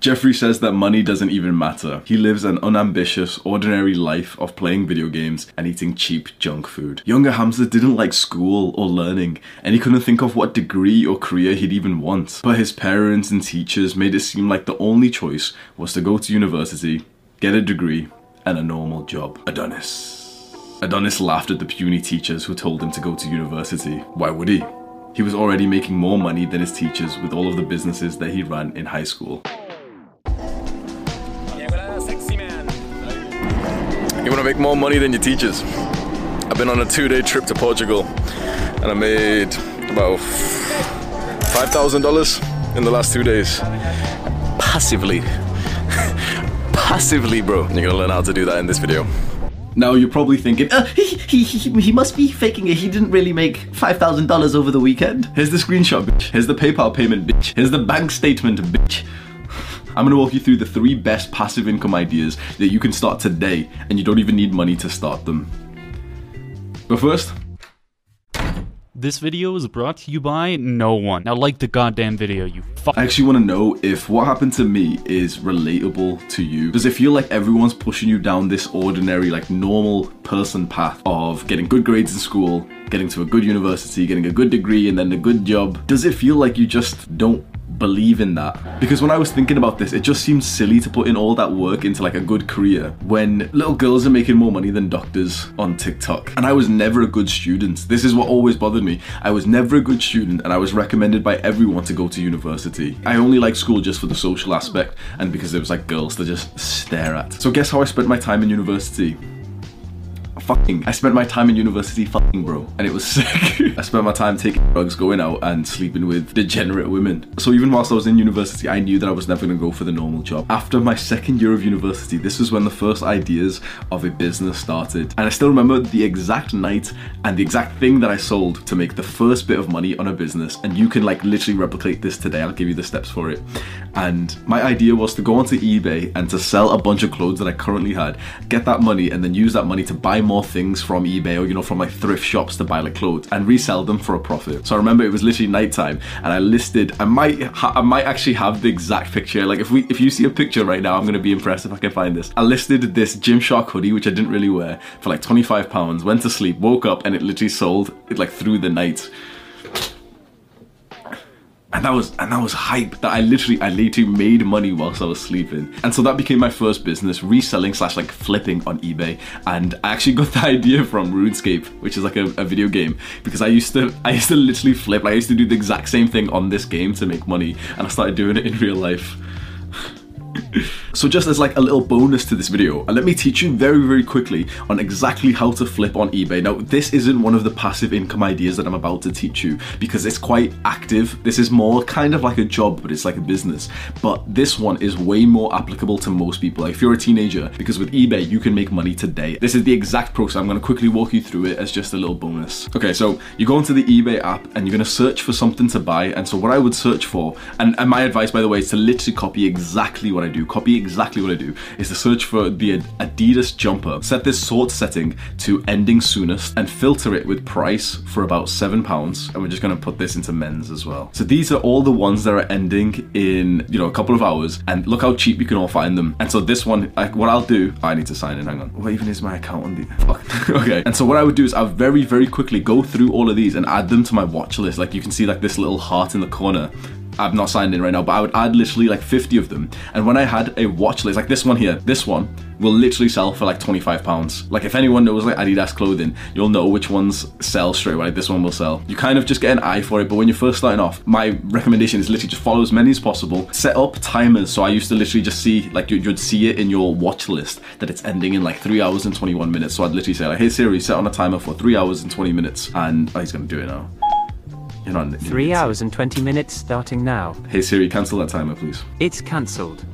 Jeffrey says that money doesn't even matter. He lives an unambitious, ordinary life of playing video games and eating cheap junk food. Younger Hamza didn't like school or learning, and he couldn't think of what degree or career he'd even want. But his parents and teachers made it seem like the only choice was to go to university, get a degree, and a normal job. Adonis. Adonis laughed at the puny teachers who told him to go to university. Why would he? He was already making more money than his teachers with all of the businesses that he ran in high school. To make more money than your teachers? I've been on a two day trip to Portugal and I made about $5,000 in the last two days. Passively. Passively, bro. You're gonna learn how to do that in this video. Now you're probably thinking, Uh, he, he, he, he must be faking it. He didn't really make $5,000 over the weekend. here's the screenshot, bitch. Here's the PayPal payment, bitch. Here's the bank statement, bitch. I'm gonna walk you through the three best passive income ideas that you can start today, and you don't even need money to start them. But first, This video is brought to you by no one. Now like the goddamn video, you fuck. I actually want to know if what happened to me is relatable to you. Does it feel like everyone's pushing you down this ordinary, like normal person path of getting good grades in school, getting to a good university, getting a good degree, and then a good job? Does it feel like you just don't believe in that? Because when I was thinking about this, it just seems silly to put in all that work into like a good career when little girls are making more money than doctors on TikTok. And I was never a good student. This is what always bothered me. I was never a good student and I was recommended by everyone to go to university. I only liked school just for the social aspect and because there was like girls to just stare at. So guess how I spent my time in university? Fucking. I spent my time in university fucking, bro. And it was sick. I spent my time taking drugs, going out, and sleeping with degenerate women. So even whilst I was in university, I knew that I was never to go for the normal job. After my second year of university, this was when the first ideas of a business started. And I still remember the exact night and the exact thing that I sold to make the first bit of money on a business. And you can like literally replicate this today. I'll give you the steps for it. And my idea was to go onto eBay and to sell a bunch of clothes that I currently had, get that money, and then use that money to buy more things from eBay or you know from like thrift shops to buy like clothes and resell them for a profit. So I remember it was literally nighttime and I listed. I might ha- I might actually have the exact picture. Like if we if you see a picture right now, I'm gonna be impressed if I can find this. I listed this Gymshark hoodie which I didn't really wear for like 25 pounds. Went to sleep, woke up, and it literally sold it like through the night and that was and that was hype that I literally I literally made money whilst I was sleeping. And so that became my first business reselling slash like flipping on eBay. And I actually got the idea from RuneScape which is like a, a video game. Because I used to I used to literally flip. Like I used to do the exact same thing on this game to make money. And I started doing it in real life So just as like a little bonus to this video, uh, let me teach you very, very quickly on exactly how to flip on eBay. Now, this isn't one of the passive income ideas that I'm about to teach you because it's quite active. This is more kind of like a job, but it's like a business. But this one is way more applicable to most people. Like if you're a teenager, because with eBay, you can make money today. This is the exact process. I'm gonna quickly walk you through it as just a little bonus. Okay, so you go into the eBay app and you're gonna search for something to buy. And so what I would search for, and, and my advice by the way is to literally copy exactly what I do. Copy exactly what I do is to search for the Adidas jumper. Set this sort setting to ending soonest and filter it with price for about seven pounds. And we're just gonna put this into men's as well. So these are all the ones that are ending in you know a couple of hours. And look how cheap you can all find them. And so this one, I, what I'll do, I need to sign in. Hang on. What even is my account on the? okay. And so what I would do is I'll very very quickly go through all of these and add them to my watch list. Like you can see like this little heart in the corner. I've not signed in right now, but I would add literally like 50 of them. And when I had a watch list, like this one here, this one will literally sell for like 25 pounds. Like if anyone knows like Adidas clothing, you'll know which ones sell straight away. This one will sell. You kind of just get an eye for it, but when you're first starting off, my recommendation is literally just follow as many as possible. Set up timers. So I used to literally just see like you'd see it in your watch list that it's ending in like three hours and 21 minutes. So I'd literally say like, hey Siri, set on a timer for three hours and 20 minutes, and oh, he's gonna do it now. You're not Three hours and 20 minutes starting now. Hey Siri, cancel that timer, please. It's cancelled.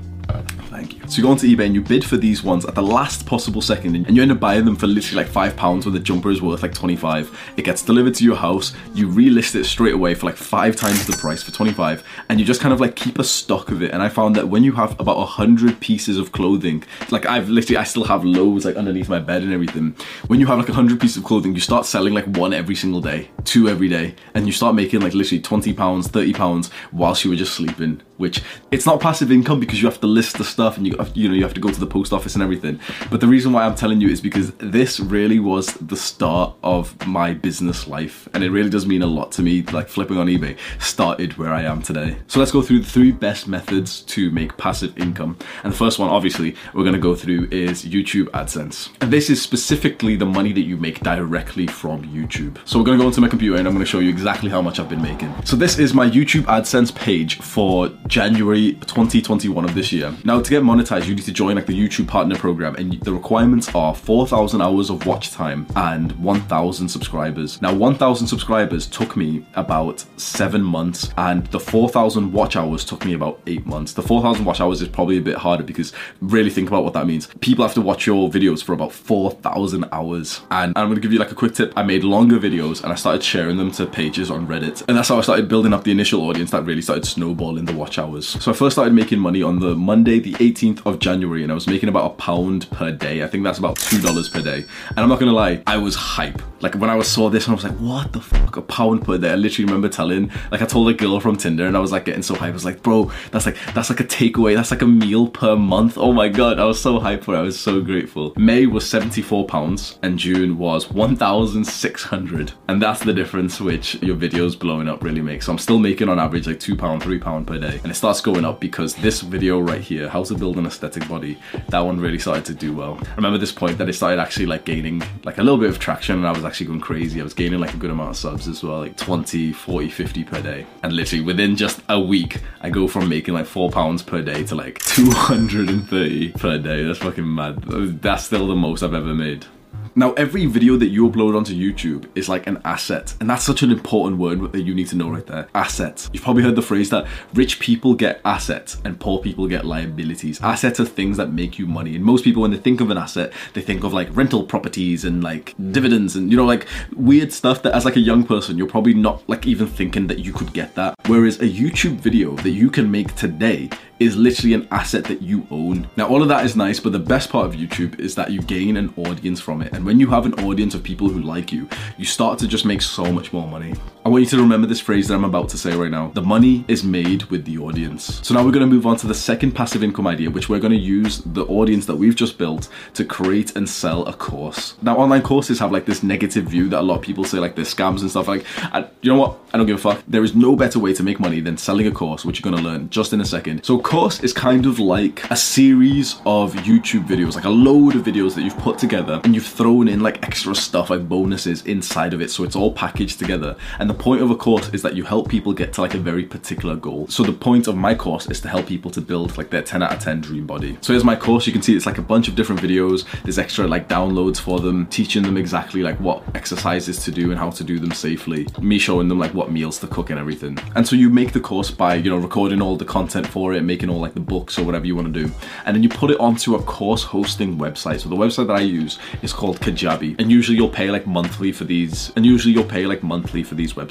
Thank you. So you go onto eBay and you bid for these ones at the last possible second, and you end up buying them for literally like five pounds, when the jumper is worth like 25. It gets delivered to your house, you relist it straight away for like five times the price for 25, and you just kind of like keep a stock of it. And I found that when you have about a hundred pieces of clothing, like I've literally, I still have loads like underneath my bed and everything. When you have like a hundred pieces of clothing, you start selling like one every single day, two every day, and you start making like literally 20 pounds, 30 pounds whilst you were just sleeping. Which it's not passive income because you have to list the stuff and you have, you know you have to go to the post office and everything. But the reason why I'm telling you is because this really was the start of my business life, and it really does mean a lot to me. Like flipping on eBay started where I am today. So let's go through the three best methods to make passive income. And the first one, obviously, we're going to go through is YouTube AdSense, and this is specifically the money that you make directly from YouTube. So we're going to go into my computer and I'm going to show you exactly how much I've been making. So this is my YouTube AdSense page for January 2021 of this year. Now to get monetized, you need to join like the YouTube partner program and the requirements are 4,000 hours of watch time and 1,000 subscribers. Now 1,000 subscribers took me about seven months and the 4,000 watch hours took me about eight months. The 4,000 watch hours is probably a bit harder because really think about what that means. People have to watch your videos for about 4,000 hours. And I'm gonna give you like a quick tip. I made longer videos and I started sharing them to pages on Reddit. And that's how I started building up the initial audience that really started snowballing the watch hours. So I first started making money on the Monday, the 18th of January, and I was making about a pound per day. I think that's about $2 per day. And I'm not gonna lie, I was hype. Like when I saw this, I was like, what the fuck, a pound per day? I literally remember telling, like I told a girl from Tinder and I was like getting so hype. I was like, bro, that's like, that's like a takeaway. That's like a meal per month. Oh my God, I was so hyped for it. I was so grateful. May was 74 pounds and June was 1,600. And that's the difference which your videos blowing up really makes. So I'm still making on average like two pound, three pound per day. And it starts going up because this video right here, how to build an aesthetic body, that one really started to do well. I remember this point that it started actually like gaining like a little bit of traction and I was actually going crazy. I was gaining like a good amount of subs as well, like 20, 40, 50 per day. And literally within just a week, I go from making like four pounds per day to like 230 per day. That's fucking mad. That's still the most I've ever made. Now, every video that you upload onto YouTube is like an asset, and that's such an important word that you need to know right there. Asset. You've probably heard the phrase that rich people get assets and poor people get liabilities. Assets are things that make you money, and most people, when they think of an asset, they think of like rental properties and like dividends and you know, like weird stuff that as like a young person, you're probably not like even thinking that you could get that. Whereas a YouTube video that you can make today is literally an asset that you own. Now, all of that is nice, but the best part of YouTube is that you gain an audience from it. And when you have an audience of people who like you, you start to just make so much more money. I want you to remember this phrase that I'm about to say right now. The money is made with the audience. So now we're to move on to the second passive income idea, which we're to use the audience that we've just built to create and sell a course. Now, online courses have like this negative view that a lot of people say like they're scams and stuff. Like, I, you know what? I don't give a fuck. There is no better way to make money than selling a course, which you're to learn just in a second. So a course is kind of like a series of YouTube videos, like a load of videos that you've put together and you've thrown in like extra stuff like bonuses inside of it. So it's all packaged together. And the the point of a course is that you help people get to like a very particular goal. So the point of my course is to help people to build like their 10 out of 10 dream body. So here's my course. You can see it's like a bunch of different videos. There's extra like downloads for them, teaching them exactly like what exercises to do and how to do them safely. Me showing them like what meals to cook and everything. And so you make the course by, you know, recording all the content for it, making all like the books or whatever you want to do. And then you put it onto a course hosting website. So the website that I use is called Kajabi. And usually you'll pay like monthly for these. And usually you'll pay like monthly for these websites.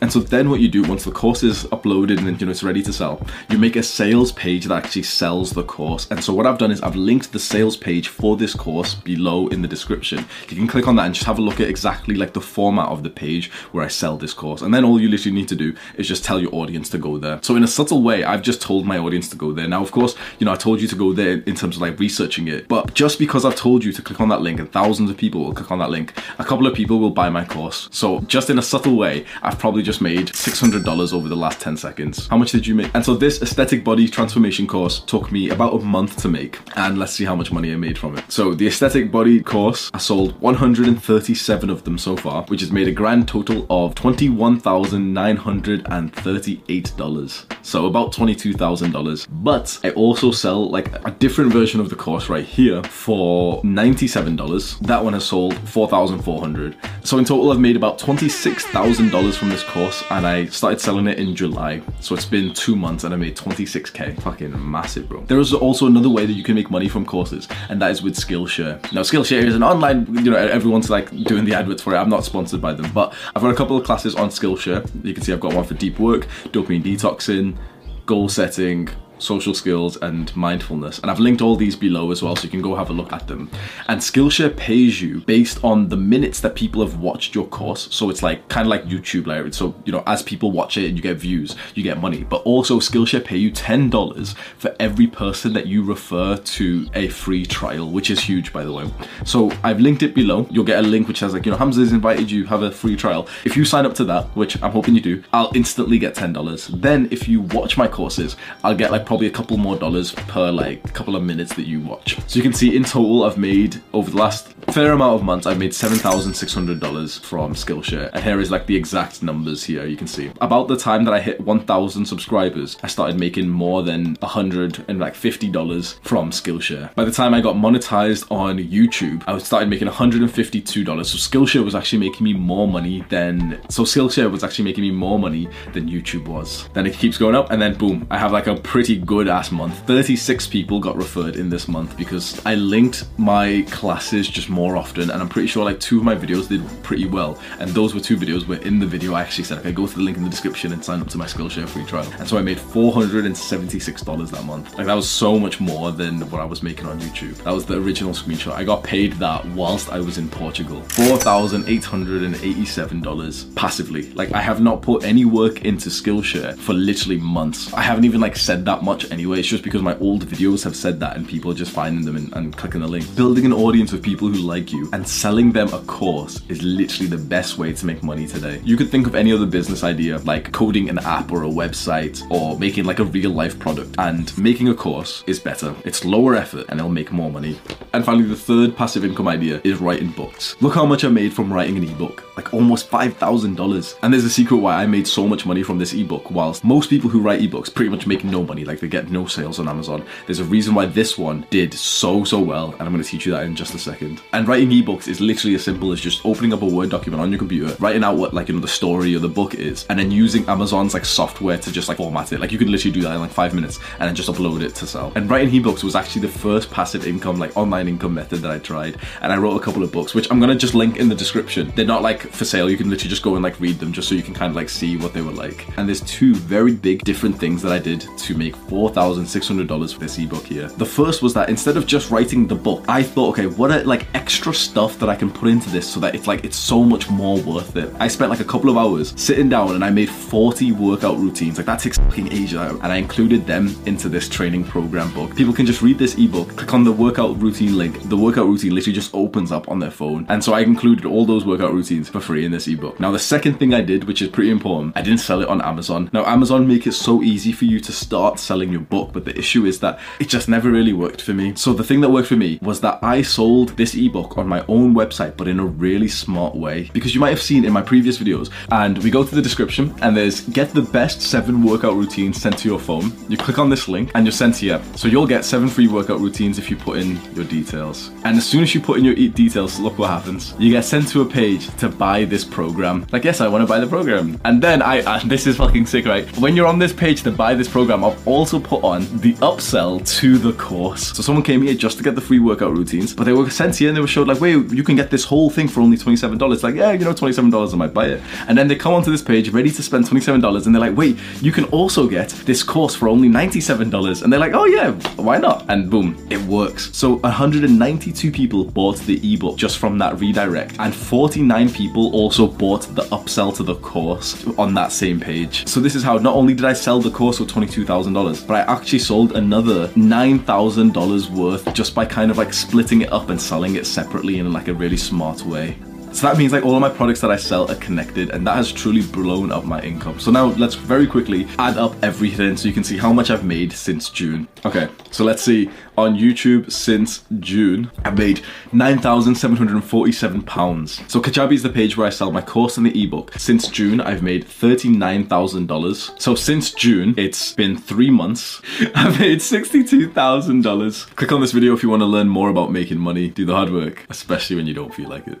And so then what you do once the course is uploaded and you know it's ready to sell, you make a sales page that actually sells the course. And so what I've done is I've linked the sales page for this course below in the description. You can click on that and just have a look at exactly like the format of the page where I sell this course. And then all you literally need to do is just tell your audience to go there. So in a subtle way, I've just told my audience to go there. Now, of course, you know, I told you to go there in terms of like researching it, but just because I've told you to click on that link and thousands of people will click on that link, a couple of people will buy my course. So just in a subtle way, I've probably just made $600 over the last 10 seconds. How much did you make? And so this aesthetic body transformation course took me about a month to make. And let's see how much money I made from it. So the aesthetic body course, I sold 137 of them so far, which has made a grand total of $21,938. So about $22,000. But I also sell like a different version of the course right here for $97. That one has sold 4,400. So in total, I've made about $26,000 from this course and I started selling it in July. So it's been two months and I made 26k. Fucking massive, bro. There is also another way that you can make money from courses, and that is with Skillshare. Now, Skillshare is an online, you know, everyone's like doing the adverts for it. I'm not sponsored by them, but I've got a couple of classes on Skillshare. You can see I've got one for deep work, dopamine detoxing, goal setting, social skills, and mindfulness. And I've linked all these below as well, so you can go have a look at them. And Skillshare pays you based on the minutes that people have watched your course. So it's like kind of like YouTube, like so you know, as people watch it and you get views, you get money. But also Skillshare pay you ten dollars for every person that you refer to a free trial, which is huge, by the way. So I've linked it below. You'll get a link which has like you know Hamza's invited you have a free trial. If you sign up to that, which I'm hoping you do, I'll instantly get ten dollars. Then if you watch my courses, I'll get like probably a couple more dollars per like couple of minutes that you watch. So you can see in total I've made over the last fair amount of months I've made $7,600 from Skillshare and here is like the exact numbers here you can see. About the time that I hit 1,000 subscribers I started making more than $150 from Skillshare. By the time I got monetized on YouTube I started making $152 so Skillshare was actually making me more money than so Skillshare was actually making me more money than YouTube was. Then it keeps going up and then boom I have like a pretty good ass month. 36 people got referred in this month because I linked my classes just more often and I'm pretty sure like two of my videos did pretty well and those were two videos where in the video I actually said okay go to the link in the description and sign up to my Skillshare free trial. And so I made $476 that month. Like that was so much more than what I was making on YouTube. That was the original screenshot. I got paid that whilst I was in Portugal. $4,887 passively. Like I have not put any work into Skillshare for literally months. I haven't even like said that much anyway it's just because my old videos have said that and people are just finding them and, and clicking the link building an audience of people who like you and selling them a course is literally the best way to make money today. You could think of any other business idea like coding an app or a website or making like a real life product and making a course is better. It's lower effort and it'll make more money. And finally, the third passive income idea is writing books. Look how much I made from writing an ebook, like almost $5,000. And there's a secret why I made so much money from this ebook whilst most people who write ebooks pretty much make no money, like they get no sales on Amazon. There's a reason why this one did so, so well, and I'm going to teach you that in just a second. And writing ebooks is literally as simple as just opening up a Word document on your computer, writing out what like you know the story or the book is, and then using Amazon's like software to just like format it. Like you can literally do that in like five minutes and then just upload it to sell. And writing ebooks was actually the first passive income, like online income method that I tried. And I wrote a couple of books, which I'm gonna just link in the description. They're not like for sale. You can literally just go and like read them just so you can kind of like see what they were like. And there's two very big different things that I did to make four thousand six hundred dollars for this ebook here. The first was that instead of just writing the book, I thought, okay, what are like extra stuff that I can put into this so that it's like it's so much more worth it. I spent like a couple of hours sitting down and I made 40 workout routines. Like that takes fucking ages, and I included them into this training program book. People can just read this ebook, click on the workout routine link. The workout routine literally just opens up on their phone, and so I included all those workout routines for free in this ebook. Now the second thing I did, which is pretty important, I didn't sell it on Amazon. Now Amazon make it so easy for you to start selling selling your book, but the issue is that it just never really worked for me. So the thing that worked for me was that I sold this ebook on my own website, but in a really smart way. Because you might have seen in my previous videos, and we go to the description, and there's get the best seven workout routines sent to your phone. You click on this link, and you're sent here. So you'll get seven free workout routines if you put in your details. And as soon as you put in your details, look what happens. You get sent to a page to buy this program. Like, yes, I want to buy the program. And then I, and this is fucking sick, right? When you're on this page to buy this program, I've also put on the upsell to the course. So someone came here just to get the free workout routines, but they were sent here and they were showed like, wait, you can get this whole thing for only $27. Like, yeah, you know, $27, I might buy it. And then they come onto this page ready to spend $27 and they're like, wait, you can also get this course for only $97. And they're like, oh yeah, why not? And boom, it works. So 192 people bought the ebook just from that redirect, and 49 people also bought the upsell to the course on that same page. So this is how not only did I sell the course for $22,000, but I actually sold another $9,000 worth just by kind of like splitting it up and selling it separately in like a really smart way. So that means like all of my products that I sell are connected and that has truly blown up my income. So now let's very quickly add up everything so you can see how much I've made since June. Okay, so let's see on YouTube since June, I've made 9,747 pounds. So Kajabi is the page where I sell my course and the ebook. Since June, I've made $39,000. So since June, it's been three months. I've made $62,000. Click on this video if you want to learn more about making money. Do the hard work, especially when you don't feel like it.